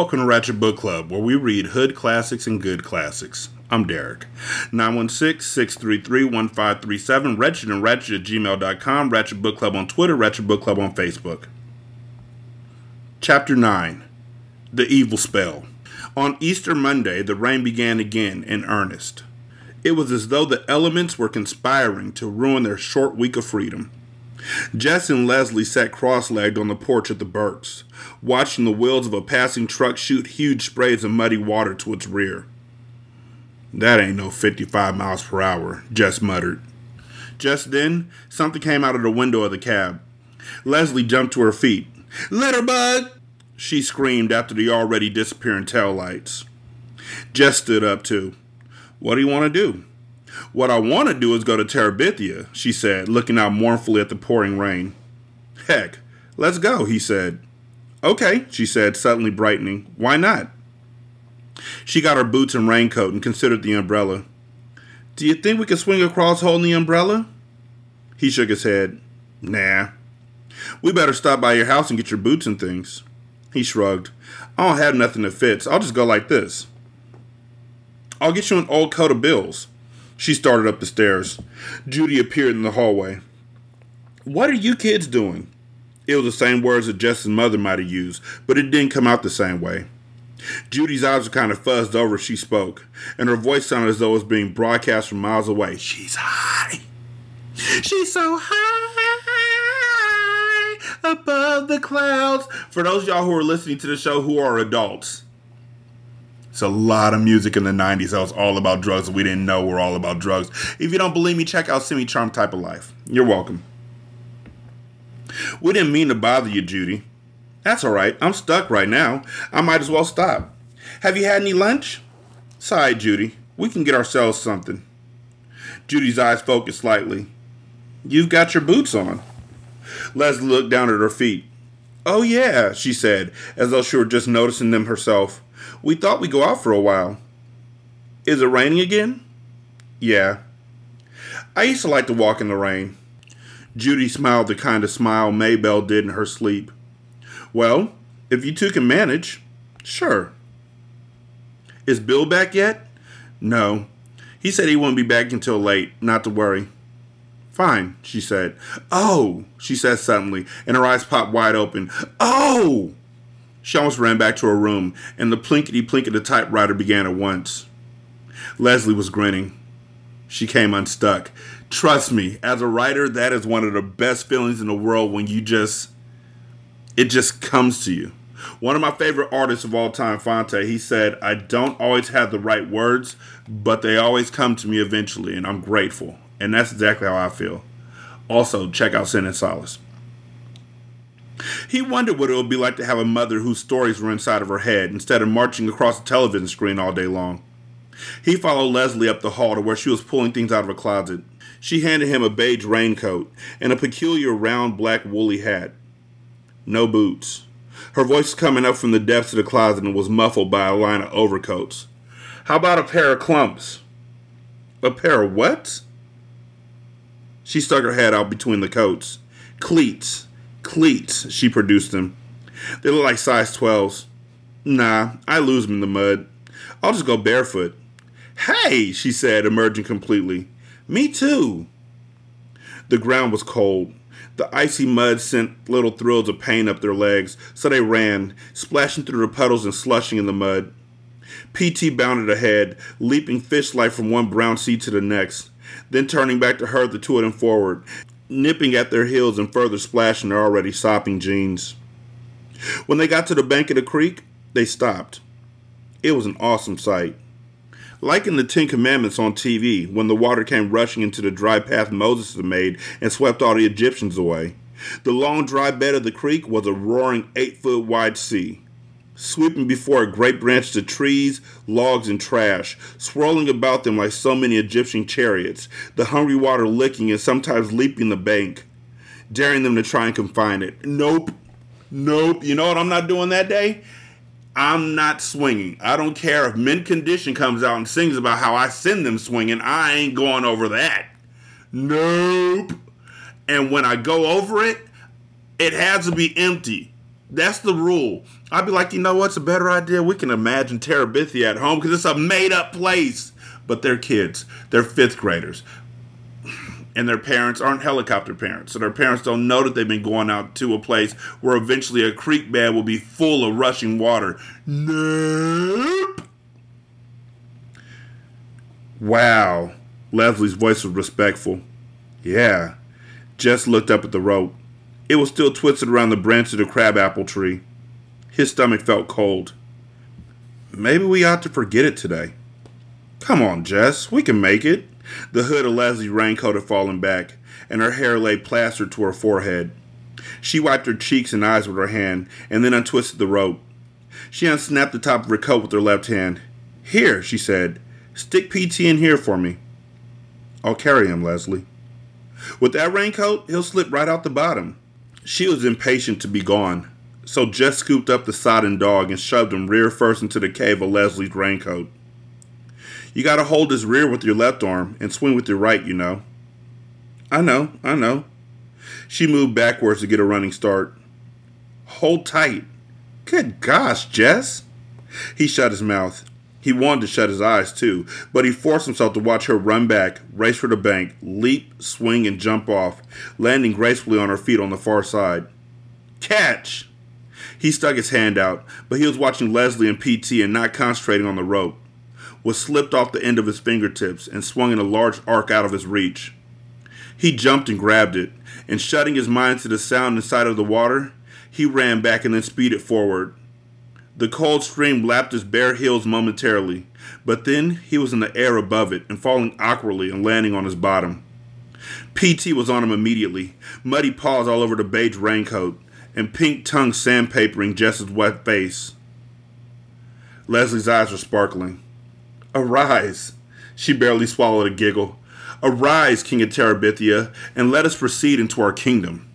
Welcome to Ratchet Book Club, where we read hood classics and good classics. I'm Derek. 916-633-1537, Wretched and Ratchet at gmail.com, Ratchet Book Club on Twitter, Ratchet Book Club on Facebook. Chapter 9 The Evil Spell. On Easter Monday, the rain began again in earnest. It was as though the elements were conspiring to ruin their short week of freedom. Jess and Leslie sat cross legged on the porch at the Burkes, watching the wheels of a passing truck shoot huge sprays of muddy water to its rear. That ain't no 55 miles per hour, Jess muttered. Just then, something came out of the window of the cab. Leslie jumped to her feet. Litterbug! She screamed after the already disappearing tail lights. Jess stood up too. What do you want to do? What I want to do is go to Terabithia, she said, looking out mournfully at the pouring rain. Heck, let's go, he said. Okay, she said, suddenly brightening. Why not? She got her boots and raincoat and considered the umbrella. Do you think we can swing across holding the umbrella? He shook his head. Nah. We better stop by your house and get your boots and things. He shrugged. I don't have nothing that fits. I'll just go like this. I'll get you an old coat of Bill's. She started up the stairs. Judy appeared in the hallway. What are you kids doing? It was the same words that Jess's mother might have used, but it didn't come out the same way. Judy's eyes were kind of fuzzed over as she spoke, and her voice sounded as though it was being broadcast from miles away. She's high. She's so high above the clouds. For those y'all who are listening to the show who are adults, it's a lot of music in the 90s that was all about drugs we didn't know we're all about drugs. If you don't believe me, check out Semi Charm Type of Life. You're welcome. We didn't mean to bother you, Judy. That's all right. I'm stuck right now. I might as well stop. Have you had any lunch? Sighed Judy. We can get ourselves something. Judy's eyes focused slightly. You've got your boots on. Leslie looked down at her feet. Oh, yeah, she said, as though she were just noticing them herself. We thought we'd go out for a while. Is it raining again? Yeah. I used to like to walk in the rain. Judy smiled the kind of smile Maybelle did in her sleep. Well, if you two can manage, sure. Is Bill back yet? No. He said he wouldn't be back until late, not to worry. Fine, she said. Oh, she said suddenly, and her eyes popped wide open. Oh! She almost ran back to her room, and the plinkety plink of the typewriter began at once. Leslie was grinning. She came unstuck. Trust me, as a writer, that is one of the best feelings in the world when you just, it just comes to you. One of my favorite artists of all time, Phonte, he said, I don't always have the right words, but they always come to me eventually, and I'm grateful. And that's exactly how I feel. Also, check out Sin and Solace. He wondered what it would be like to have a mother whose stories were inside of her head instead of marching across the television screen all day long. He followed Leslie up the hall to where she was pulling things out of a closet. She handed him a beige raincoat and a peculiar round black woolly hat. No boots. Her voice coming up from the depths of the closet and was muffled by a line of overcoats. How about a pair of clumps? A pair of what? She stuck her head out between the coats. Cleats cleats. She produced them. They look like size 12s. Nah, I lose them in the mud. I'll just go barefoot. Hey, she said, emerging completely. Me too. The ground was cold. The icy mud sent little thrills of pain up their legs, so they ran, splashing through the puddles and slushing in the mud. PT bounded ahead, leaping fish like from one brown sea to the next, then turning back to herd the two of them forward, nipping at their heels and further splashing their already sopping jeans. When they got to the bank of the creek, they stopped. It was an awesome sight. Like in the Ten Commandments on TV, when the water came rushing into the dry path Moses had made and swept all the Egyptians away, the long dry bed of the creek was a roaring eight foot wide sea sweeping before it great branches of trees, logs, and trash, swirling about them like so many Egyptian chariots, the hungry water licking and sometimes leaping the bank, daring them to try and confine it. Nope. Nope. You know what I'm not doing that day? I'm not swinging. I don't care if Mint Condition comes out and sings about how I send them swinging. I ain't going over that. Nope. And when I go over it, it has to be empty That's the rule. I'd be like, you know what's a better idea? We can imagine Terabithia at home because it's a made up place. But they're kids. They're fifth graders. And their parents aren't helicopter parents. So their parents don't know that they've been going out to a place where eventually a creek bed will be full of rushing water. Nope. Wow. Leslie's voice was respectful. Yeah. Jess looked up at the rope. It was still twisted around the branch of the crabapple tree. His stomach felt cold. Maybe we ought to forget it today. Come on, Jess, we can make it. The hood of Leslie's raincoat had fallen back, and her hair lay plastered to her forehead. She wiped her cheeks and eyes with her hand, and then untwisted the rope. She unsnapped the top of her coat with her left hand. Here, she said, stick PT in here for me. I'll carry him, Leslie. With that raincoat, he'll slip right out the bottom. She was impatient to be gone, so Jess scooped up the sodden dog and shoved him rear first into the cave of Leslie's raincoat. You gotta hold his rear with your left arm and swing with your right, you know. I know, I know. She moved backwards to get a running start. Hold tight. Good gosh, Jess. He shut his mouth. He wanted to shut his eyes too, but he forced himself to watch her run back, race for the bank, leap, swing, and jump off, landing gracefully on her feet on the far side. Catch! He stuck his hand out, but he was watching Leslie and PT and not concentrating on the rope. Was slipped off the end of his fingertips and swung in a large arc out of his reach. He jumped and grabbed it, and shutting his mind to the sound inside of the water, he ran back and then speeded forward. The cold stream lapped his bare heels momentarily, but then he was in the air above it and falling awkwardly and landing on his bottom. PT was on him immediately, muddy paws all over the beige raincoat, and pink tongue sandpapering Jess's wet face. Leslie's eyes were sparkling. Arise! She barely swallowed a giggle. Arise, King of Terabithia, and let us proceed into our kingdom.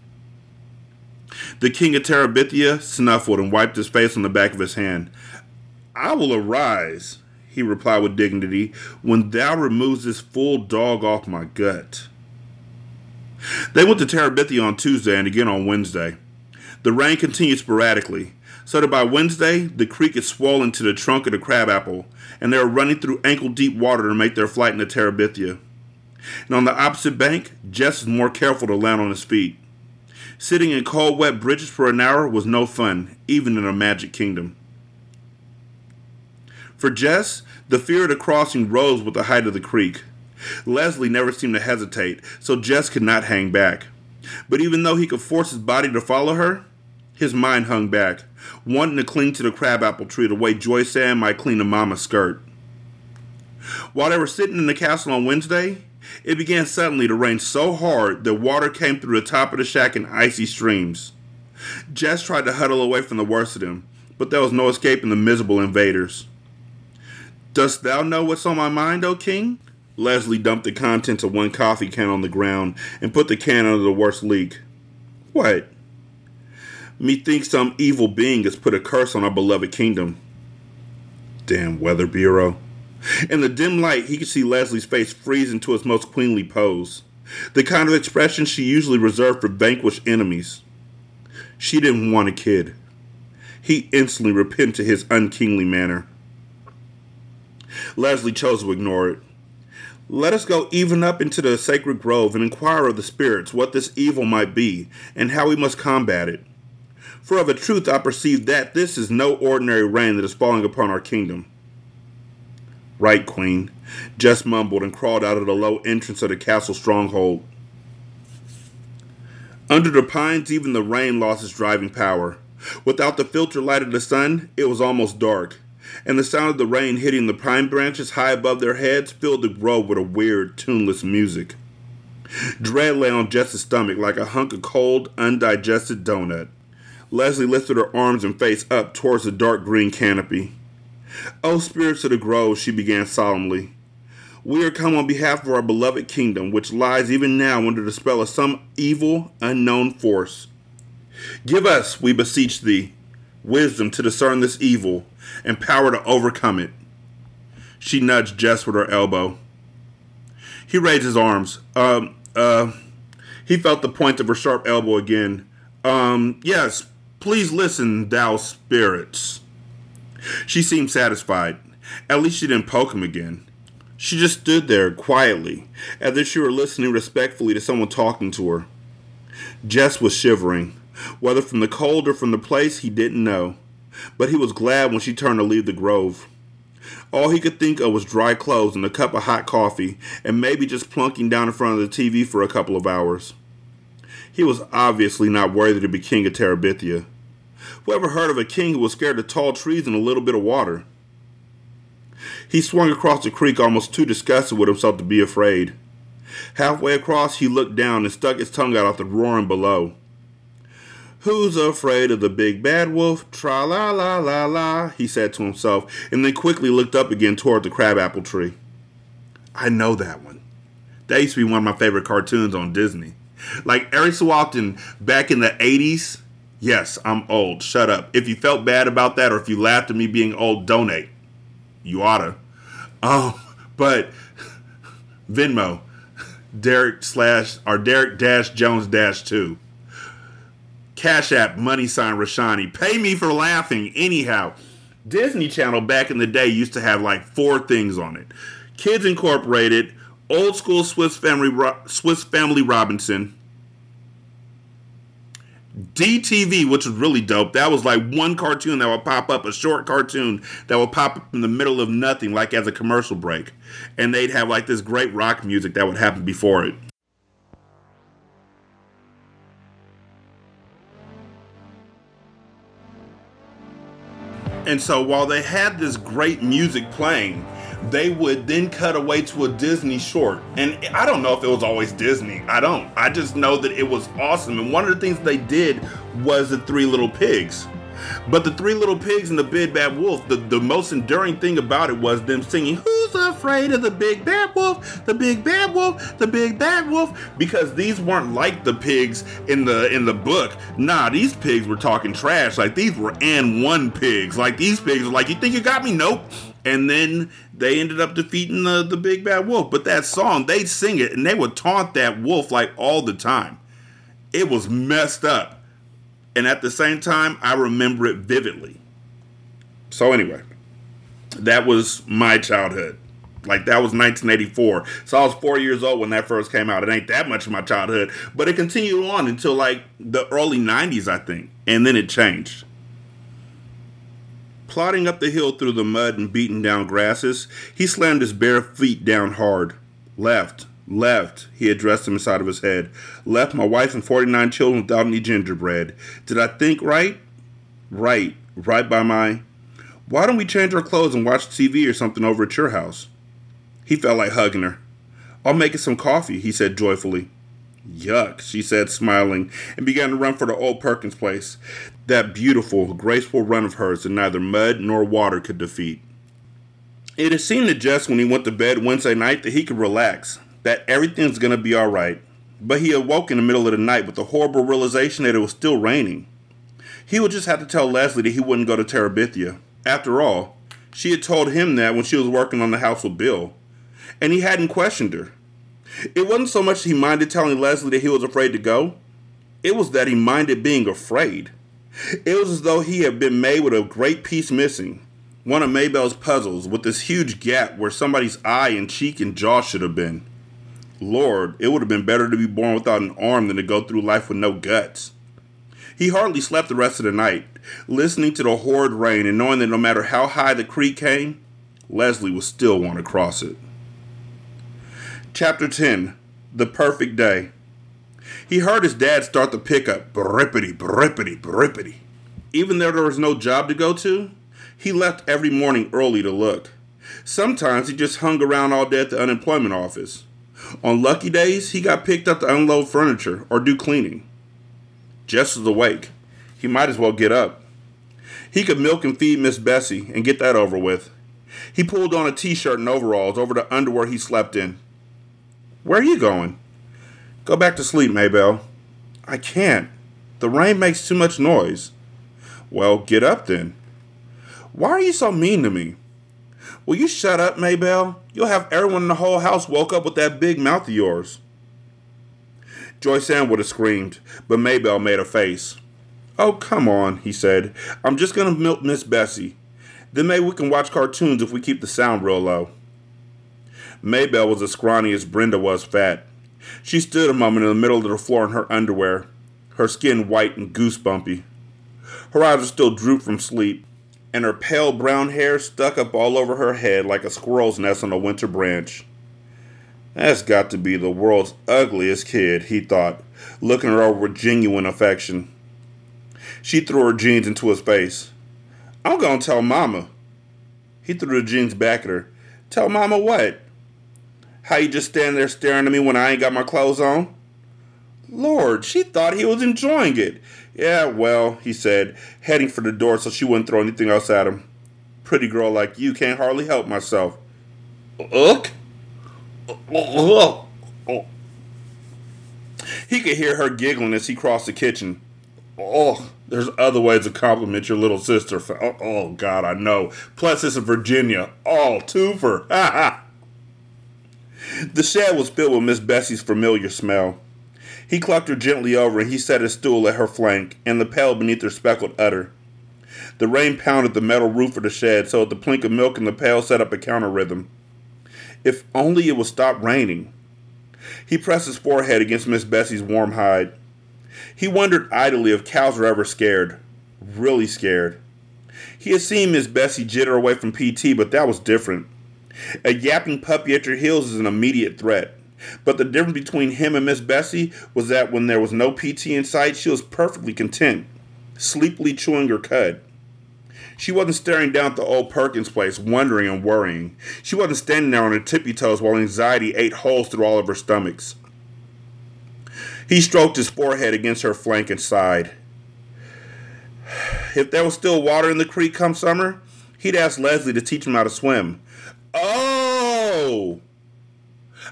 The king of Terabithia snuffled and wiped his face on the back of his hand. I will arise, he replied with dignity, when thou removes this full dog off my gut. They went to Terabithia on Tuesday and again on Wednesday. The rain continued sporadically, so that by Wednesday the creek had swollen to the trunk of the crabapple, and they were running through ankle deep water to make their flight into Terabithia. And on the opposite bank, Jess was more careful to land on his feet. Sitting in cold, wet bridges for an hour was no fun, even in a magic kingdom. For Jess, the fear of the crossing rose with the height of the creek. Leslie never seemed to hesitate, so Jess could not hang back. But even though he could force his body to follow her, his mind hung back, wanting to cling to the crabapple tree the way Joyce Ann might cling to Mama's skirt. While they were sitting in the castle on Wednesday, it began suddenly to rain so hard that water came through the top of the shack in icy streams. Jess tried to huddle away from the worst of them, but there was no escaping the miserable invaders. Dost thou know what's on my mind, O king? Leslie dumped the contents of one coffee can on the ground and put the can under the worst leak. What? Methinks some evil being has put a curse on our beloved kingdom. Damn Weather Bureau. In the dim light, he could see Leslie's face freeze into its most queenly pose, the kind of expression she usually reserved for vanquished enemies. She didn't want a kid. He instantly repented his unkingly manner. Leslie chose to ignore it. Let us go even up into the sacred grove and inquire of the spirits what this evil might be and how we must combat it. For of a truth I perceive that this is no ordinary rain that is falling upon our kingdom. Right, Queen, Jess mumbled and crawled out of the low entrance of the castle stronghold. Under the pines, even the rain lost its driving power. Without the filter light of the sun, it was almost dark, and the sound of the rain hitting the pine branches high above their heads filled the grove with a weird, tuneless music. Dread lay on Jess's stomach like a hunk of cold, undigested donut. Leslie lifted her arms and face up towards the dark green canopy. O spirits of the grove, she began solemnly, we are come on behalf of our beloved kingdom, which lies even now under the spell of some evil, unknown force. Give us, we beseech thee, wisdom to discern this evil, and power to overcome it. She nudged Jess with her elbow. He raised his arms. Um, uh, he felt the point of her sharp elbow again. Um, yes, Please listen, thou spirits. She seemed satisfied. At least she didn't poke him again. She just stood there quietly, as if she were listening respectfully to someone talking to her. Jess was shivering, whether from the cold or from the place he didn't know, but he was glad when she turned to leave the grove. All he could think of was dry clothes and a cup of hot coffee, and maybe just plunking down in front of the TV for a couple of hours. He was obviously not worthy to be king of Terabithia. Who ever heard of a king who was scared of tall trees and a little bit of water? He swung across the creek almost too disgusted with himself to be afraid. Halfway across, he looked down and stuck his tongue out at the roaring below. Who's afraid of the big bad wolf? Tra la la la la, he said to himself, and then quickly looked up again toward the crabapple tree. I know that one. That used to be one of my favorite cartoons on Disney. Like every so often back in the 80s, yes, I'm old. Shut up. If you felt bad about that or if you laughed at me being old, donate. You oughta. Oh, but Venmo, Derek slash or Derek dash Jones dash two. Cash App, money sign Rashanii. Pay me for laughing. Anyhow, Disney Channel back in the day used to have like four things on it Kids Incorporated, Old School Swiss Family, Swiss Family Robinson, DTV, which was really dope. That was like one cartoon that would pop up, a short cartoon that would pop up in the middle of nothing, like as a commercial break. And they'd have like this great rock music that would happen before it. And so while they had this great music playing, they would then cut away to a Disney short. And I don't know if it was always Disney. I don't. I just know that it was awesome. And one of the things they did was the Three Little Pigs. But the Three Little Pigs and the Big Bad Wolf, the, the most enduring thing about it was them singing, Who's afraid of the Big Bad Wolf? The Big Bad Wolf, the Big Bad Wolf. Because these weren't like the pigs in the in the book. Nah, these pigs were talking trash. Like these were AND1 pigs. Like these pigs were like, You think you got me? Nope. And then they ended up defeating the, the Big Bad Wolf. But that song, they'd sing it and they would taunt that wolf like all the time. It was messed up and at the same time, I remember it vividly. So, anyway, that was my childhood. Like, that was 1984. So, I was four years old when that first came out. It ain't that much of my childhood, but it continued on until like the early 90s, I think. And then it changed. Plodding up the hill through the mud and beaten down grasses, he slammed his bare feet down hard. Left, Left, he addressed him inside of his head. Left my wife and 49 children without any gingerbread. Did I think right? Right. Right by my. Why don't we change our clothes and watch TV or something over at your house? He felt like hugging her. I'll make us some coffee, he said joyfully. Yuck, she said, smiling, and began to run for the old Perkins place, that beautiful, graceful run of hers that neither mud nor water could defeat. It had seemed to Jess when he went to bed Wednesday night that he could relax, that everything's going to be all right. But he awoke in the middle of the night with the horrible realization that it was still raining. He would just have to tell Leslie that he wouldn't go to Terabithia. After all, she had told him that when she was working on the house with Bill, and he hadn't questioned her. It wasn't so much he minded telling Leslie that he was afraid to go, it was that he minded being afraid. It was as though he had been made with a great piece missing, one of Maybelle's puzzles, with this huge gap where somebody's eye and cheek and jaw should have been. Lord, it would have been better to be born without an arm than to go through life with no guts. He hardly slept the rest of the night, listening to the horrid rain and knowing that no matter how high the creek came, Leslie would still want to cross it. Chapter 10 The Perfect Day. He heard his dad start the pickup, brippity, brippity, brippity. Even though there was no job to go to, he left every morning early to look. Sometimes he just hung around all day at the unemployment office. On lucky days, he got picked up to unload furniture or do cleaning. Jess was awake. He might as well get up. He could milk and feed Miss Bessie and get that over with. He pulled on a t shirt and overalls over the underwear he slept in. Where are you going? Go back to sleep, Maybelle. I can't. The rain makes too much noise. Well, get up then. Why are you so mean to me? Will you shut up, Maybelle? You'll have everyone in the whole house woke up with that big mouth of yours. Joyce Ann would have screamed, but Maybelle made a face. Oh, come on, he said. I'm just going to milk Miss Bessie. Then maybe we can watch cartoons if we keep the sound real low. Maybelle was as scrawny as Brenda was fat. She stood a moment in the middle of the floor in her underwear, her skin white and goosebumpy. Her eyes were still drooped from sleep, and her pale brown hair stuck up all over her head like a squirrel's nest on a winter branch. That's got to be the world's ugliest kid, he thought, looking her over with genuine affection. She threw her jeans into his face. I'm gonna tell Mama. He threw the jeans back at her. Tell Mama what? How you just stand there staring at me when I ain't got my clothes on? Lord, she thought he was enjoying it. Yeah, well, he said, heading for the door so she wouldn't throw anything else at him. Pretty girl like you can't hardly help myself. Ugh? He could hear her giggling as he crossed the kitchen. Oh, there's other ways to compliment your little sister. Oh, God, I know. Plus, it's in Virginia. Oh, twofer. Ha ha. The shed was filled with Miss Bessie's familiar smell. He clucked her gently over and he set his stool at her flank and the pail beneath her speckled udder. The rain pounded the metal roof of the shed so that the plink of milk in the pail set up a counter rhythm. If only it would stop raining. He pressed his forehead against Miss Bessie's warm hide. He wondered idly if cows were ever scared. Really scared. He had seen Miss Bessie jitter away from PT, but that was different. A yapping puppy at your heels is an immediate threat. But the difference between him and Miss Bessie was that when there was no PT in sight, she was perfectly content, sleepily chewing her cud. She wasn't staring down at the old Perkins place, wondering and worrying. She wasn't standing there on her tippy toes while anxiety ate holes through all of her stomachs. He stroked his forehead against her flank and sighed. If there was still water in the creek come summer, he'd ask Leslie to teach him how to swim.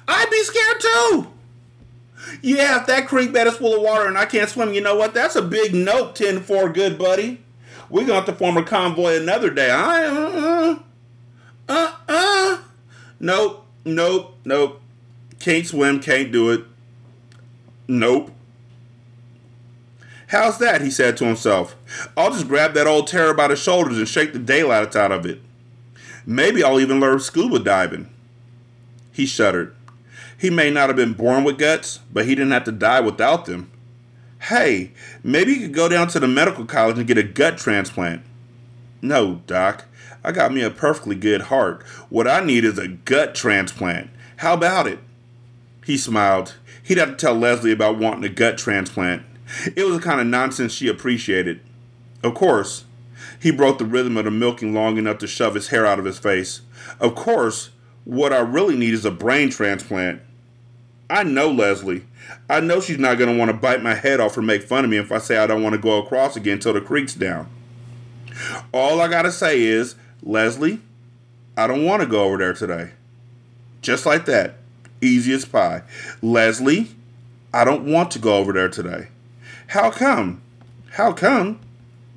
I'd be scared too! Yeah, if that creek bed is full of water and I can't swim, you know what? That's a big note 10 4, good buddy. We're going to have to form a convoy another day. I, uh, uh, uh. Nope, nope, nope. Can't swim, can't do it. Nope. How's that? he said to himself. I'll just grab that old terror by the shoulders and shake the daylight out of it. Maybe I'll even learn scuba diving. He shuddered. He may not have been born with guts, but he didn't have to die without them. Hey, maybe you could go down to the medical college and get a gut transplant. No, Doc. I got me a perfectly good heart. What I need is a gut transplant. How about it? He smiled. He'd have to tell Leslie about wanting a gut transplant. It was the kind of nonsense she appreciated. Of course, he broke the rhythm of the milking long enough to shove his hair out of his face. Of course, what I really need is a brain transplant. I know Leslie. I know she's not going to want to bite my head off or make fun of me if I say I don't want to go across again till the creek's down. All I got to say is, Leslie, I don't want to go over there today. Just like that. Easy as pie. Leslie, I don't want to go over there today. How come? How come?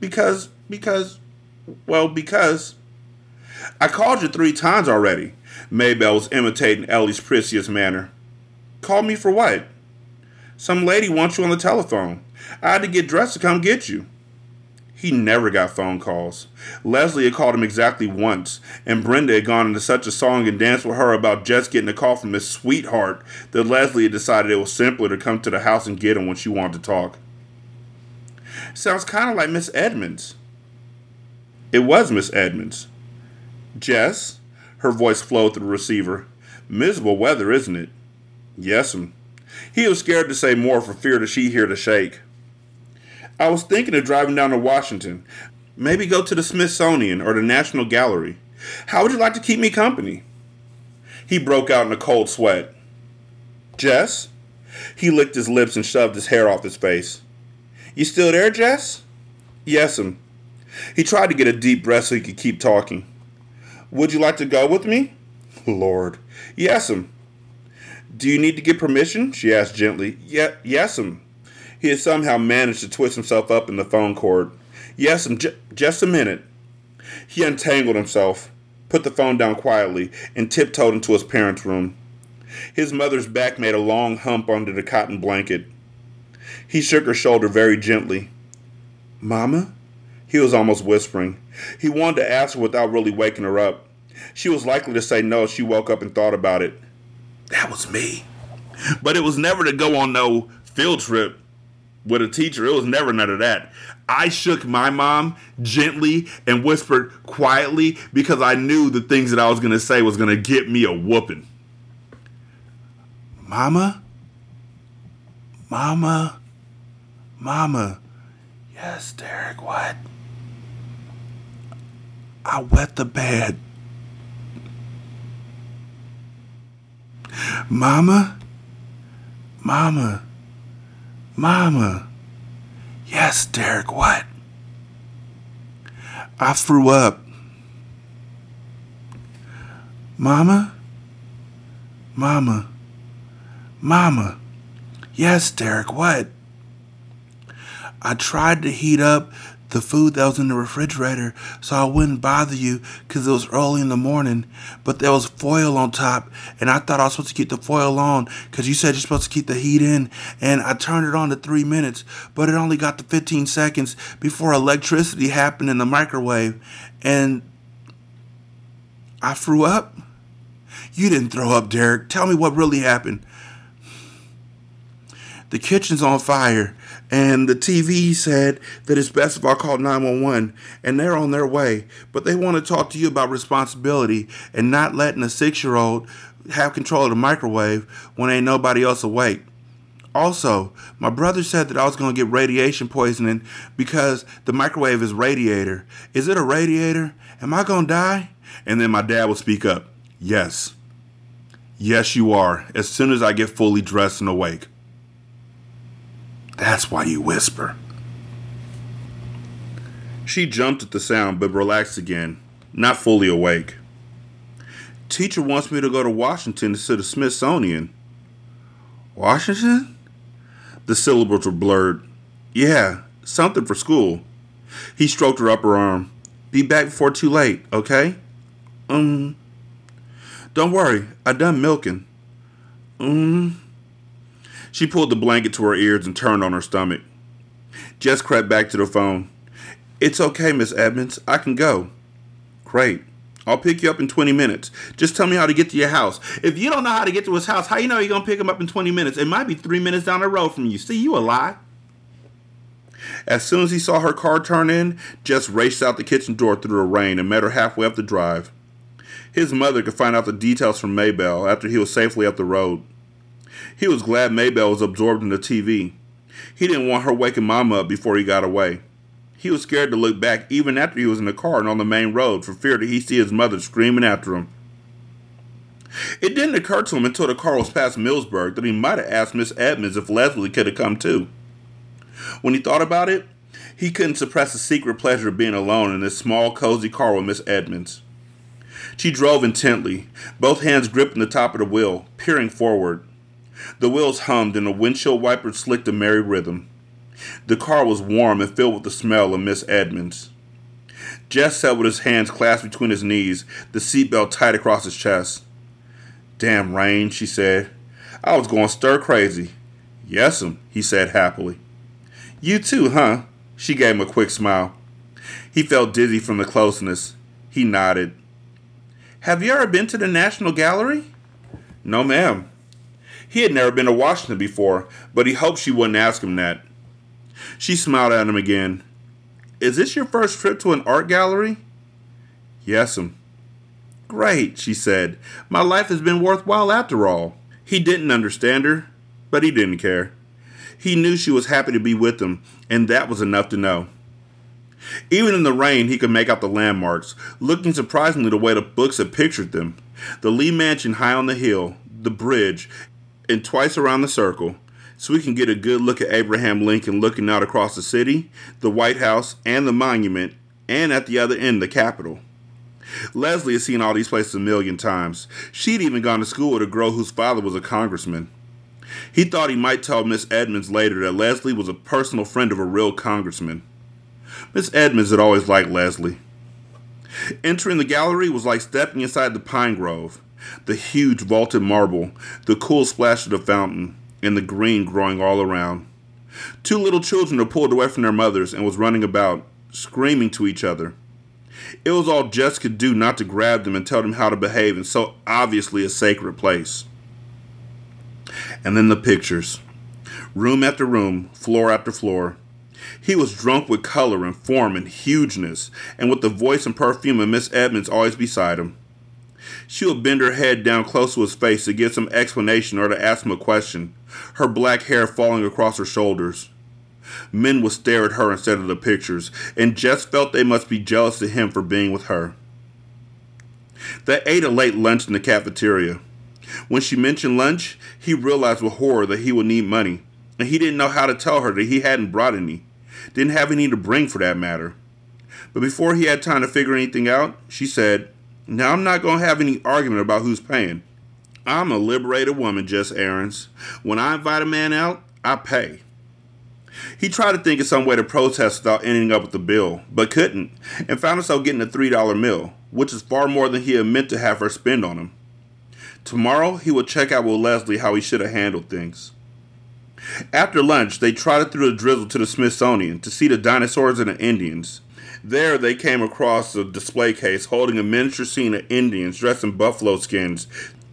Because, because, well, because. I called you three times already. Maybelle was imitating Ellie's precious manner. Call me for what? Some lady wants you on the telephone. I had to get dressed to come get you. He never got phone calls. Leslie had called him exactly once, and Brenda had gone into such a song and dance with her about just getting a call from his sweetheart that Leslie had decided it was simpler to come to the house and get him when she wanted to talk. Sounds kind of like Miss Edmonds. It was Miss Edmonds. Jess? Her voice flowed through the receiver. Miserable weather, isn't it? Yes'm. He was scared to say more for fear that she'd hear the shake. I was thinking of driving down to Washington. Maybe go to the Smithsonian or the National Gallery. How would you like to keep me company? He broke out in a cold sweat. Jess? He licked his lips and shoved his hair off his face. You still there, Jess? Yes'm. He tried to get a deep breath so he could keep talking. Would you like to go with me? Lord. Yes'm. Do you need to get permission? She asked gently. Ye- yes'm. Um. He had somehow managed to twist himself up in the phone cord. Yes'm, um, j- just a minute. He untangled himself, put the phone down quietly, and tiptoed into his parents' room. His mother's back made a long hump under the cotton blanket. He shook her shoulder very gently. Mama? He was almost whispering. He wanted to ask her without really waking her up. She was likely to say no if she woke up and thought about it. That was me. But it was never to go on no field trip with a teacher. It was never none of that. I shook my mom gently and whispered quietly because I knew the things that I was going to say was going to get me a whooping. Mama? Mama? Mama? Yes, Derek, what? I wet the bed. Mama? Mama? Mama? Yes, Derek, what? I threw up. Mama? Mama? Mama? Yes, Derek, what? I tried to heat up the food that was in the refrigerator so I wouldn't bother you because it was early in the morning. But there was foil on top, and I thought I was supposed to keep the foil on because you said you're supposed to keep the heat in. And I turned it on to three minutes, but it only got to 15 seconds before electricity happened in the microwave. And I threw up. You didn't throw up, Derek. Tell me what really happened. The kitchen's on fire and the TV said that it's best if I call 911 and they're on their way. But they want to talk to you about responsibility and not letting a six year old have control of the microwave when ain't nobody else awake. Also, my brother said that I was going to get radiation poisoning because the microwave is radiator. Is it a radiator? Am I going to die? And then my dad would speak up. Yes. Yes, you are, as soon as I get fully dressed and awake. That's why you whisper. She jumped at the sound but relaxed again, not fully awake. Teacher wants me to go to Washington to the Smithsonian. Washington? The syllables were blurred. Yeah, something for school. He stroked her upper arm. Be back before too late, okay? Um. Don't worry, I done milking. Um. She pulled the blanket to her ears and turned on her stomach. Jess crept back to the phone. It's okay, Miss Edmonds. I can go. Great. I'll pick you up in 20 minutes. Just tell me how to get to your house. If you don't know how to get to his house, how you know you're going to pick him up in 20 minutes? It might be three minutes down the road from you. See, you a lie. As soon as he saw her car turn in, Jess raced out the kitchen door through the rain and met her halfway up the drive. His mother could find out the details from Maybelle after he was safely up the road. He was glad Maybelle was absorbed in the TV. He didn't want her waking Mama up before he got away. He was scared to look back even after he was in the car and on the main road for fear that he'd see his mother screaming after him. It didn't occur to him until the car was past Millsburg that he might have asked Miss Edmonds if Leslie could have come too. When he thought about it, he couldn't suppress a secret pleasure of being alone in this small, cozy car with Miss Edmonds. She drove intently, both hands gripping the top of the wheel, peering forward. The wheels hummed and the windshield wipers slicked a merry rhythm. The car was warm and filled with the smell of Miss Edmonds. Jess sat with his hands clasped between his knees, the seatbelt tight across his chest. Damn rain, she said. I was going stir crazy. Yes'm, he said happily. You too, huh? She gave him a quick smile. He felt dizzy from the closeness. He nodded. Have you ever been to the National Gallery? No, ma'am. He had never been to Washington before, but he hoped she wouldn't ask him that. She smiled at him again. Is this your first trip to an art gallery? Yes'm. Um. Great, she said. My life has been worthwhile after all. He didn't understand her, but he didn't care. He knew she was happy to be with him, and that was enough to know. Even in the rain, he could make out the landmarks, looking surprisingly the way the books had pictured them. The Lee Mansion high on the hill, the bridge, and twice around the circle so we can get a good look at Abraham Lincoln looking out across the city, the White House, and the monument, and at the other end, the Capitol. Leslie has seen all these places a million times. She'd even gone to school with a girl whose father was a congressman. He thought he might tell Miss Edmonds later that Leslie was a personal friend of a real congressman. Miss Edmonds had always liked Leslie. Entering the gallery was like stepping inside the pine grove the huge vaulted marble, the cool splash of the fountain, and the green growing all around. Two little children were pulled away from their mothers and was running about, screaming to each other. It was all Jess could do not to grab them and tell them how to behave in so obviously a sacred place. And then the pictures. Room after room, floor after floor. He was drunk with color and form and hugeness, and with the voice and perfume of Miss Edmonds always beside him. She would bend her head down close to his face to give some explanation or to ask him a question, her black hair falling across her shoulders. Men would stare at her instead of the pictures, and Jess felt they must be jealous of him for being with her. They ate a late lunch in the cafeteria. When she mentioned lunch, he realized with horror that he would need money, and he didn't know how to tell her that he hadn't brought any, didn't have any to bring for that matter. But before he had time to figure anything out, she said, Now I'm not going to have any argument about who's paying. I'm a liberated woman, Jess Aarons. When I invite a man out, I pay. He tried to think of some way to protest without ending up with the bill, but couldn't, and found himself getting a $3 meal, which is far more than he had meant to have her spend on him. Tomorrow, he would check out with Leslie how he should have handled things. After lunch, they trotted through the drizzle to the Smithsonian to see the dinosaurs and the Indians. There, they came across a display case holding a miniature scene of Indians dressed in buffalo skins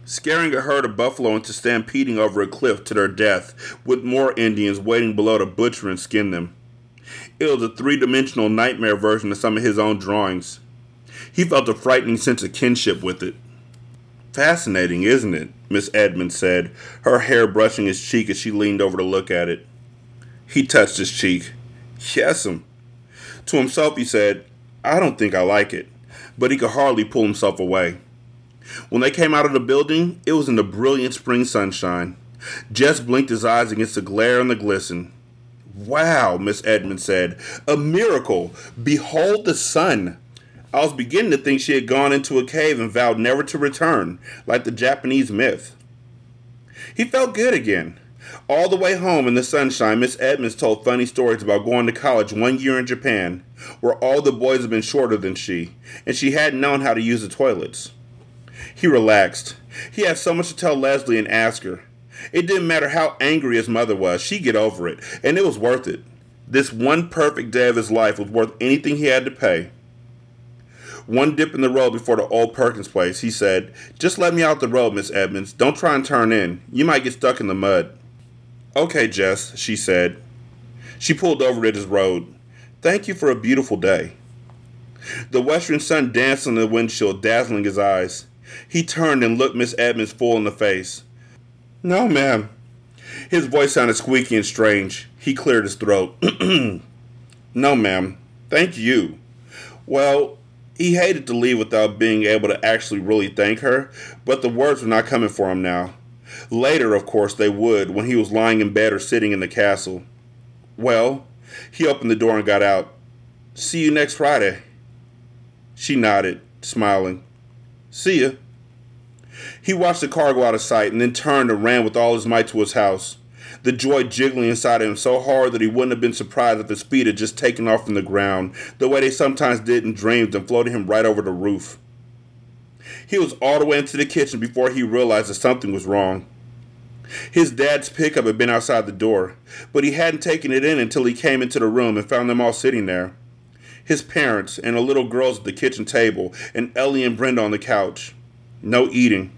scaring a herd of buffalo into stampeding over a cliff to their death, with more Indians waiting below to butcher and skin them. It was a three dimensional nightmare version of some of his own drawings. He felt a frightening sense of kinship with it. Fascinating, isn't it? Miss Edmonds said, her hair brushing his cheek as she leaned over to look at it. He touched his cheek. Yes'm. Um, To himself, he said, I don't think I like it, but he could hardly pull himself away. When they came out of the building, it was in the brilliant spring sunshine. Jess blinked his eyes against the glare and the glisten. Wow, Miss Edmonds said. A miracle. Behold the sun. I was beginning to think she had gone into a cave and vowed never to return, like the Japanese myth. He felt good again. All the way home in the sunshine, Miss Edmonds told funny stories about going to college one year in Japan, where all the boys had been shorter than she, and she hadn't known how to use the toilets. He relaxed. He had so much to tell Leslie and ask her. It didn't matter how angry his mother was, she'd get over it, and it was worth it. This one perfect day of his life was worth anything he had to pay. One dip in the road before the old Perkins place, he said, Just let me out the road, Miss Edmonds. Don't try and turn in. You might get stuck in the mud. Okay, Jess, she said. She pulled over at his road. Thank you for a beautiful day. The western sun danced on the windshield, dazzling his eyes. He turned and looked Miss Edmonds full in the face. No, ma'am. His voice sounded squeaky and strange. He cleared his throat. no, ma'am. Thank you. Well, he hated to leave without being able to actually really thank her, but the words were not coming for him now. Later, of course, they would, when he was lying in bed or sitting in the castle. Well, he opened the door and got out. See you next Friday. She nodded, smiling. See ya. He watched the car go out of sight and then turned and ran with all his might to his house. The joy jiggling inside of him so hard that he wouldn't have been surprised if the speed had just taken off from the ground, the way they sometimes did in dreams and floated him right over the roof. He was all the way into the kitchen before he realized that something was wrong. His dad's pickup had been outside the door, but he hadn't taken it in until he came into the room and found them all sitting there his parents, and the little girls at the kitchen table, and Ellie and Brenda on the couch. No eating.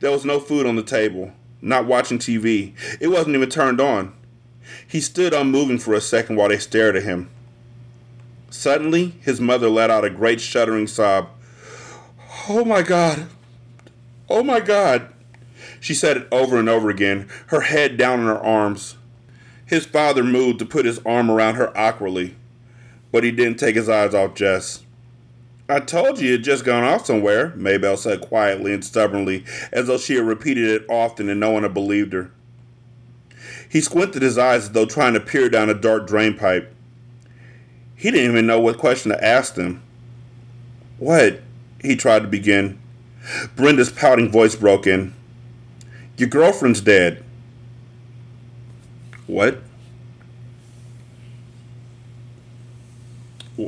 There was no food on the table. Not watching TV. It wasn't even turned on. He stood unmoving for a second while they stared at him. Suddenly, his mother let out a great shuddering sob. Oh my God! Oh my God! She said it over and over again, her head down in her arms. His father moved to put his arm around her awkwardly but he didn't take his eyes off Jess. I told you you'd just gone off somewhere, Maybelle said quietly and stubbornly, as though she had repeated it often and no one had believed her. He squinted his eyes as though trying to peer down a dark drain pipe. He didn't even know what question to ask them. What? He tried to begin. Brenda's pouting voice broke in. Your girlfriend's dead. What?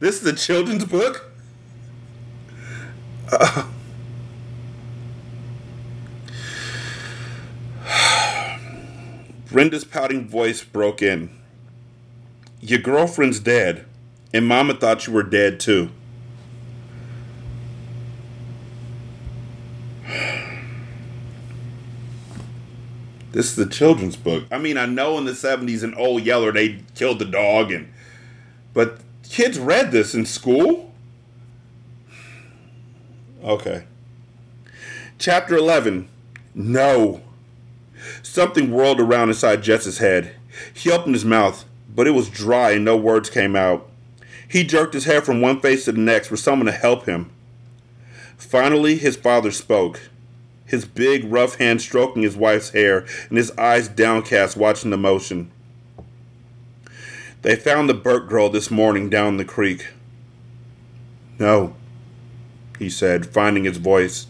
this is a children's book? Brenda's pouting voice broke in. Your girlfriend's dead, and Mama thought you were dead too. This is a children's book. I mean, I know in the 70s in Old Yeller they killed the dog and but kids read this in school? Okay. Chapter 11. No. Something whirled around inside Jess's head. He opened his mouth, but it was dry and no words came out. He jerked his head from one face to the next for someone to help him. Finally, his father spoke, his big, rough hand stroking his wife's hair and his eyes downcast watching the motion. They found the Burke girl this morning down the creek. No, he said, finding his voice.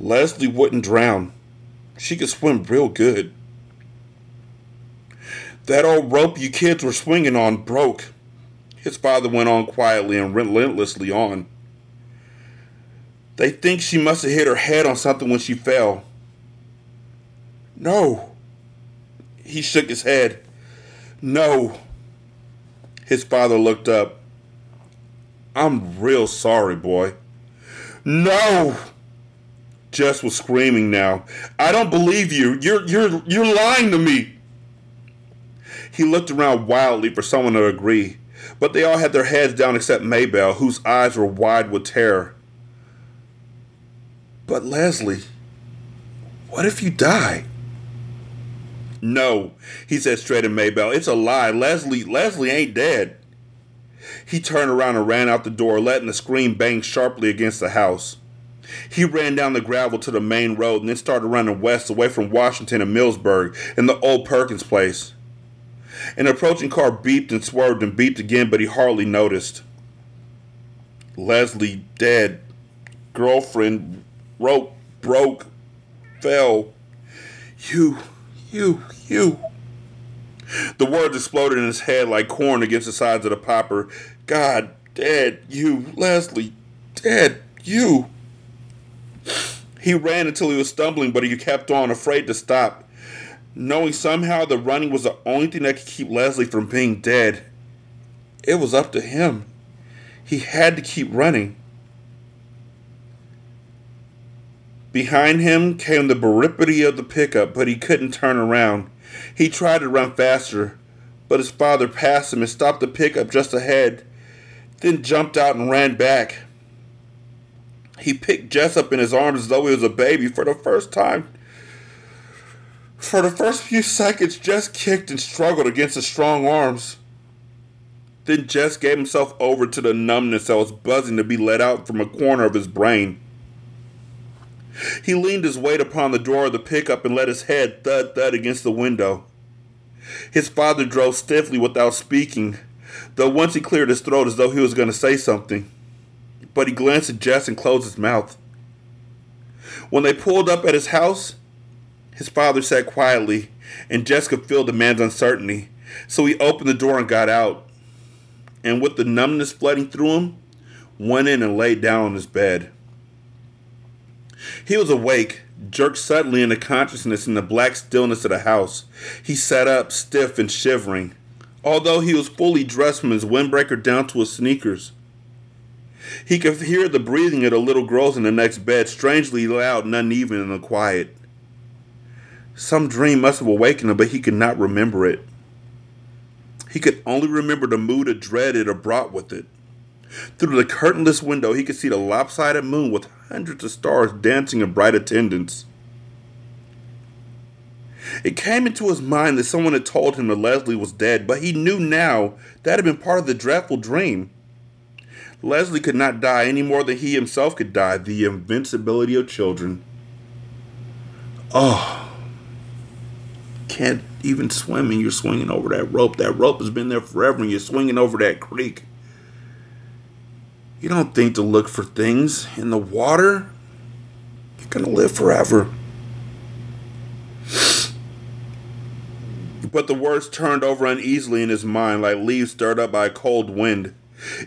Leslie wouldn't drown. She could swim real good. That old rope you kids were swinging on broke. His father went on quietly and relentlessly on. They think she must have hit her head on something when she fell. No. He shook his head. No. His father looked up. I'm real sorry, boy. No. Jess was screaming now. I don't believe you. You're you're you're lying to me. He looked around wildly for someone to agree, but they all had their heads down except May Belle, whose eyes were wide with terror. But Leslie, what if you die? No, he said straight at May Belle. It's a lie. Leslie Leslie ain't dead. He turned around and ran out the door, letting the screen bang sharply against the house. He ran down the gravel to the main road and then started running west away from Washington and Millsburg and the old Perkins place. An approaching car beeped and swerved and beeped again, but he hardly noticed. Leslie dead. Girlfriend rope broke. Fell. You, you, you. The words exploded in his head like corn against the sides of the popper. God, dead. You, Leslie. Dead. You. He ran until he was stumbling, but he kept on, afraid to stop, knowing somehow the running was the only thing that could keep Leslie from being dead. It was up to him. He had to keep running. Behind him came the baripity of the pickup, but he couldn't turn around. He tried to run faster, but his father passed him and stopped the pickup just ahead, then jumped out and ran back. He picked Jess up in his arms as though he was a baby for the first time. For the first few seconds, Jess kicked and struggled against his strong arms. Then Jess gave himself over to the numbness that was buzzing to be let out from a corner of his brain. He leaned his weight upon the door of the pickup and let his head thud thud against the window. His father drove stiffly without speaking, though once he cleared his throat as though he was going to say something but he glanced at Jess and closed his mouth. When they pulled up at his house, his father sat quietly, and Jess could feel the man's uncertainty, so he opened the door and got out. And with the numbness flooding through him, went in and laid down on his bed. He was awake, jerked suddenly into consciousness in the black stillness of the house. He sat up, stiff and shivering, although he was fully dressed from his windbreaker down to his sneakers. He could hear the breathing of the little girls in the next bed, strangely loud and uneven in the quiet. Some dream must have awakened him, but he could not remember it. He could only remember the mood of dread it had brought with it. Through the curtainless window, he could see the lopsided moon with hundreds of stars dancing in bright attendance. It came into his mind that someone had told him that Leslie was dead, but he knew now that had been part of the dreadful dream. Leslie could not die any more than he himself could die. The invincibility of children. Oh. Can't even swim and you're swinging over that rope. That rope has been there forever and you're swinging over that creek. You don't think to look for things in the water. You're going to live forever. But the words turned over uneasily in his mind like leaves stirred up by a cold wind.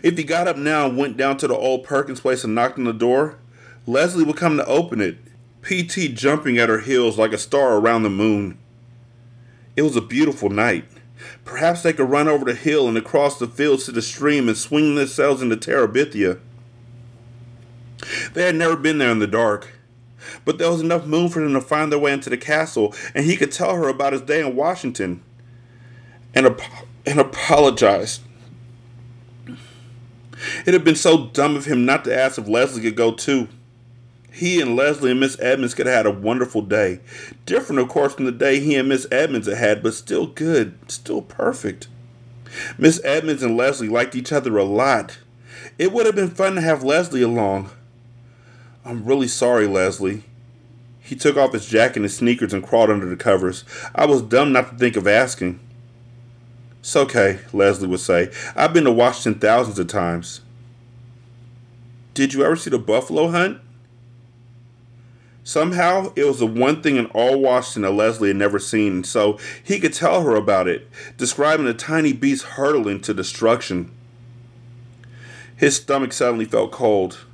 If he got up now and went down to the old Perkins place and knocked on the door, Leslie would come to open it, PT jumping at her heels like a star around the moon. It was a beautiful night. Perhaps they could run over the hill and across the fields to the stream and swing themselves into Terabithia. They had never been there in the dark, but there was enough moon for them to find their way into the castle, and he could tell her about his day in Washington and, ap- and apologize. It had been so dumb of him not to ask if Leslie could go too. He and Leslie and Miss Edmonds could have had a wonderful day. Different, of course, from the day he and Miss Edmonds had had, but still good, still perfect. Miss Edmonds and Leslie liked each other a lot. It would have been fun to have Leslie along. I'm really sorry, Leslie. He took off his jacket and his sneakers and crawled under the covers. I was dumb not to think of asking. It's okay, Leslie would say. I've been to Washington thousands of times. Did you ever see the buffalo hunt? Somehow, it was the one thing in all Washington that Leslie had never seen, so he could tell her about it, describing the tiny beast hurtling to destruction. His stomach suddenly felt cold.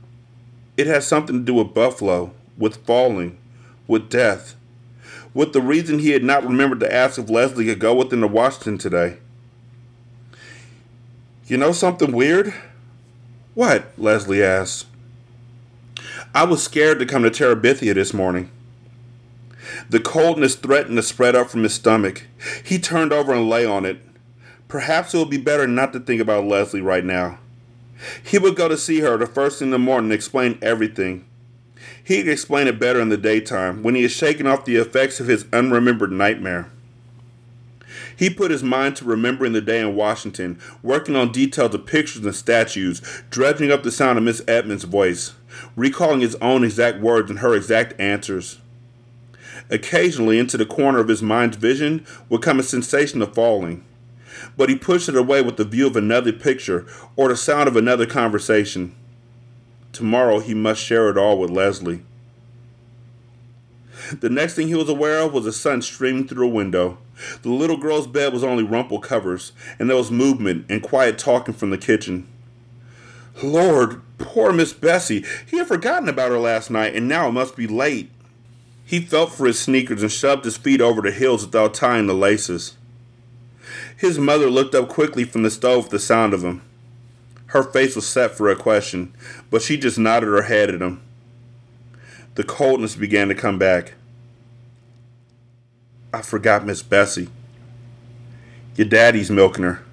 It had something to do with Buffalo, with falling, with death, with the reason he had not remembered to ask if Leslie could go with him to Washington today. You know something weird? What? Leslie asked. I was scared to come to Terabithia this morning. The coldness threatened to spread up from his stomach. He turned over and lay on it. Perhaps it would be better not to think about Leslie right now. He would go to see her the first thing in the morning and explain everything. He could explain it better in the daytime when he had shaken off the effects of his unremembered nightmare. He put his mind to remembering the day in Washington, working on details of pictures and statues, dredging up the sound of Miss Edmonds' voice, recalling his own exact words and her exact answers. Occasionally, into the corner of his mind's vision would come a sensation of falling, but he pushed it away with the view of another picture or the sound of another conversation. Tomorrow he must share it all with Leslie. The next thing he was aware of was the sun streaming through a window. The little girl's bed was only rumpled covers, and there was movement and quiet talking from the kitchen. Lord, poor Miss Bessie. He had forgotten about her last night, and now it must be late. He felt for his sneakers and shoved his feet over the heels without tying the laces. His mother looked up quickly from the stove at the sound of him. Her face was set for a question, but she just nodded her head at him. The coldness began to come back. I forgot Miss Bessie. Your daddy's milking her.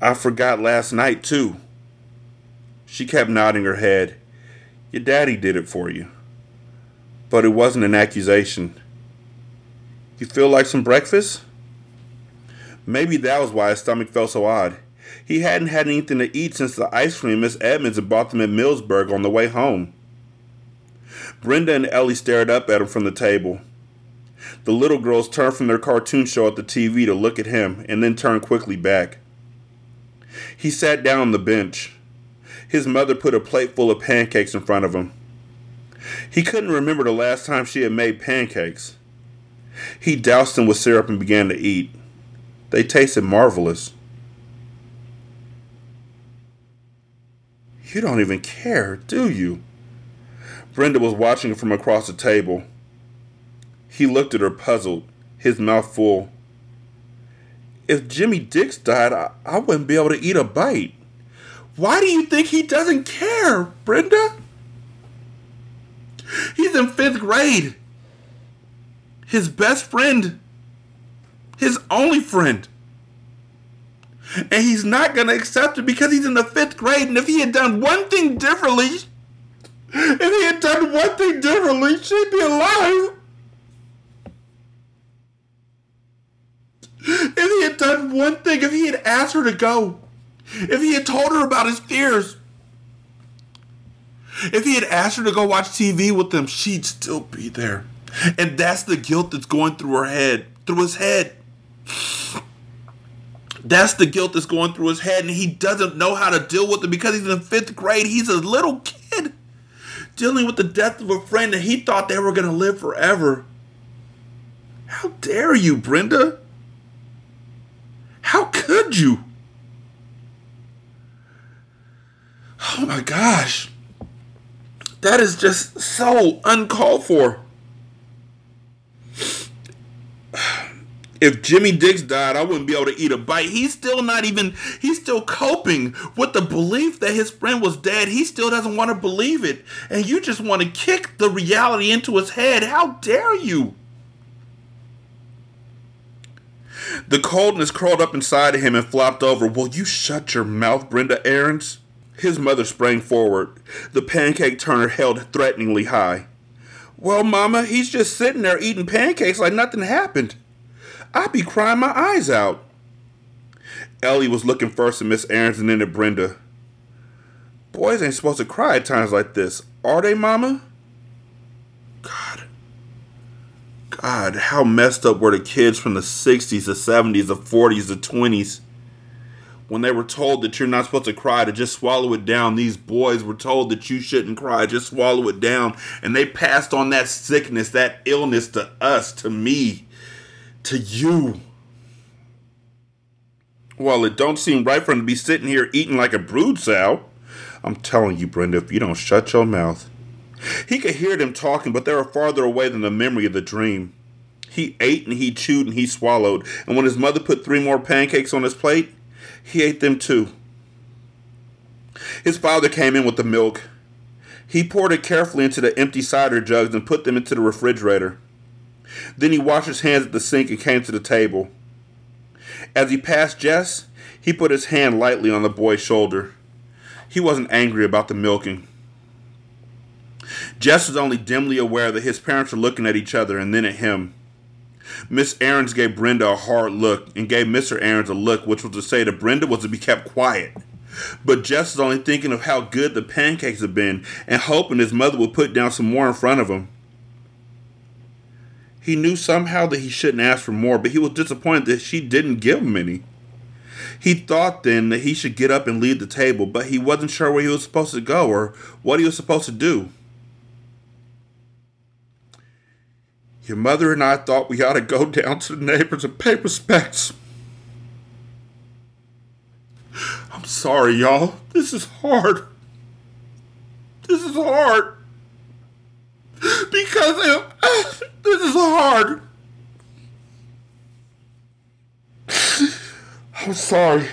I forgot last night, too. She kept nodding her head. Your daddy did it for you. But it wasn't an accusation. You feel like some breakfast? Maybe that was why his stomach felt so odd. He hadn't had anything to eat since the ice cream Miss Edmonds had bought them at Millsburg on the way home. Brenda and Ellie stared up at him from the table. The little girls turned from their cartoon show at the TV to look at him and then turned quickly back. He sat down on the bench. His mother put a plate full of pancakes in front of him. He couldn't remember the last time she had made pancakes. He doused them with syrup and began to eat. They tasted marvelous. You don't even care, do you? Brenda was watching him from across the table. He looked at her puzzled, his mouth full. If Jimmy Dix died, I, I wouldn't be able to eat a bite. Why do you think he doesn't care, Brenda? He's in fifth grade. His best friend, his only friend. And he's not going to accept it because he's in the fifth grade. And if he had done one thing differently, if he had done one thing differently, she'd be alive. If he had done one thing, if he had asked her to go, if he had told her about his fears, if he had asked her to go watch TV with them, she'd still be there. And that's the guilt that's going through her head, through his head. That's the guilt that's going through his head, and he doesn't know how to deal with it because he's in fifth grade. He's a little kid dealing with the death of a friend that he thought they were going to live forever. How dare you, Brenda? How could you? Oh my gosh. That is just so uncalled for. if Jimmy Dix died, I wouldn't be able to eat a bite. He's still not even, he's still coping with the belief that his friend was dead. He still doesn't want to believe it. And you just want to kick the reality into his head. How dare you? The coldness crawled up inside of him and flopped over. Will you shut your mouth, Brenda Aarons? His mother sprang forward. The pancake turner held threateningly high. Well, Mama, he's just sitting there eating pancakes like nothing happened. I'd be crying my eyes out. Ellie was looking first at Miss Aarons and then at Brenda. Boys ain't supposed to cry at times like this, are they, Mama? God. God, how messed up were the kids from the 60s, the 70s, the 40s, the 20s? When they were told that you're not supposed to cry to just swallow it down. These boys were told that you shouldn't cry. Just swallow it down. And they passed on that sickness that illness to us to me to you. Well it don't seem right for him to be sitting here eating like a brood sow. I'm telling you brenda if you don't shut your mouth. He could hear them talking but they were farther away than the memory of the dream. He ate and he chewed and he swallowed. And when his mother put three more pancakes on his plate he ate them too. His father came in with the milk. He poured it carefully into the empty cider jugs and put them into the refrigerator. Then he washed his hands at the sink and came to the table. As he passed Jess, he put his hand lightly on the boy's shoulder. He wasn't angry about the milking. Jess was only dimly aware that his parents were looking at each other and then at him. Miss Aarons gave Brenda a hard look and gave Mr. Aarons a look, which was to say that Brenda was to be kept quiet. But Jess was only thinking of how good the pancakes had been and hoping his mother would put down some more in front of him. He knew somehow that he shouldn't ask for more, but he was disappointed that she didn't give him any. He thought then that he should get up and leave the table, but he wasn't sure where he was supposed to go or what he was supposed to do. Your mother and I thought we ought to go down to the neighbors and pay respects. I'm sorry, y'all. This is hard. This is hard. Because of this is hard. I'm sorry.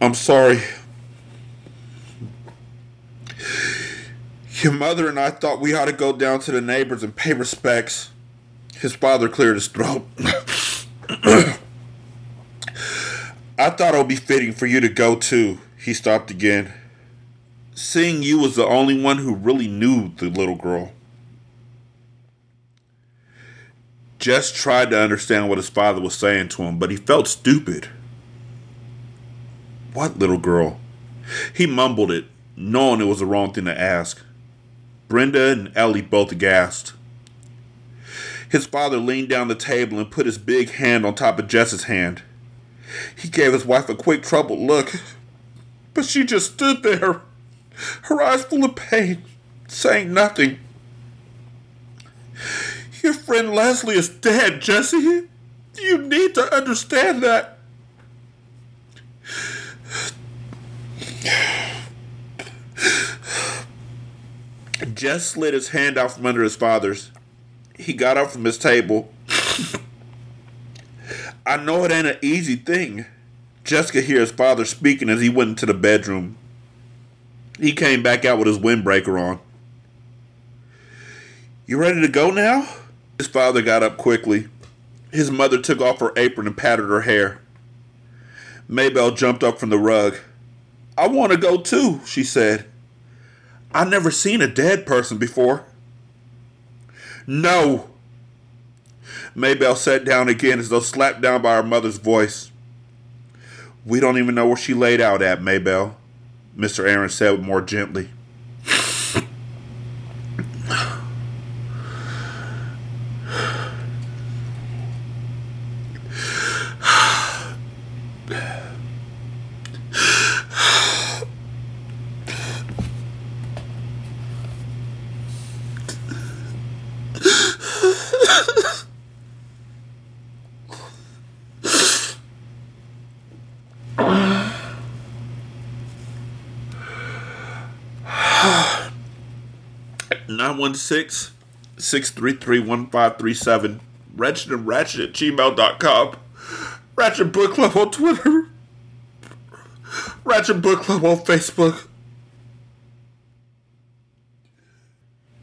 I'm sorry. Your mother and I thought we ought to go down to the neighbors and pay respects. His father cleared his throat. I thought it would be fitting for you to go too. He stopped again. Seeing you was the only one who really knew the little girl. Jess tried to understand what his father was saying to him, but he felt stupid. What little girl? He mumbled it, knowing it was the wrong thing to ask. Brenda and Ellie both gasped. His father leaned down the table and put his big hand on top of Jess's hand. He gave his wife a quick, troubled look, but she just stood there, her eyes full of pain, saying nothing. Your friend Leslie is dead, Jesse. You need to understand that. Jess slid his hand out from under his father's. He got up from his table. I know it ain't an easy thing. Jess could hear his father speaking as he went into the bedroom. He came back out with his windbreaker on. You ready to go now? His father got up quickly. His mother took off her apron and patted her hair. May Belle jumped up from the rug. I want to go too, she said. I never seen a dead person before. No. May Belle sat down again as though slapped down by her mother's voice. We don't even know where she laid out at, May Belle, Mr. Aaron said more gently. 916 633 1537. Wretched and Ratchet at gmail.com. Ratchet Book Club on Twitter. Ratchet Book Club on Facebook.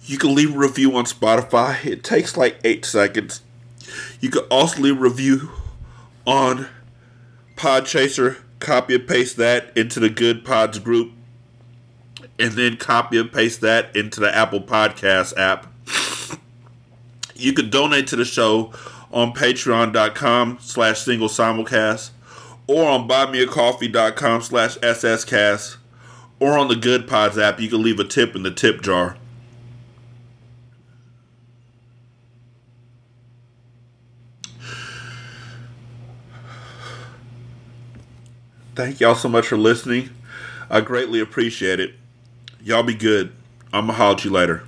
You can leave a review on Spotify. It takes like eight seconds. You can also leave a review on Podchaser. Copy and paste that into the Good Pods group. And then copy and paste that into the Apple Podcast app. You can donate to the show on patreon.com slash single simulcast or on buymeacoffee.com slash sscast or on the Good Pods app. You can leave a tip in the tip jar. Thank y'all so much for listening. I greatly appreciate it. Y'all be good. I'm going to holler at you later.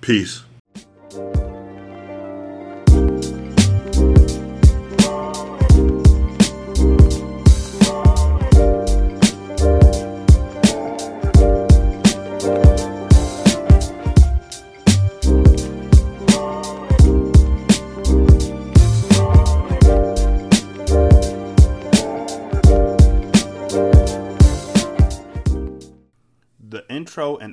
Peace.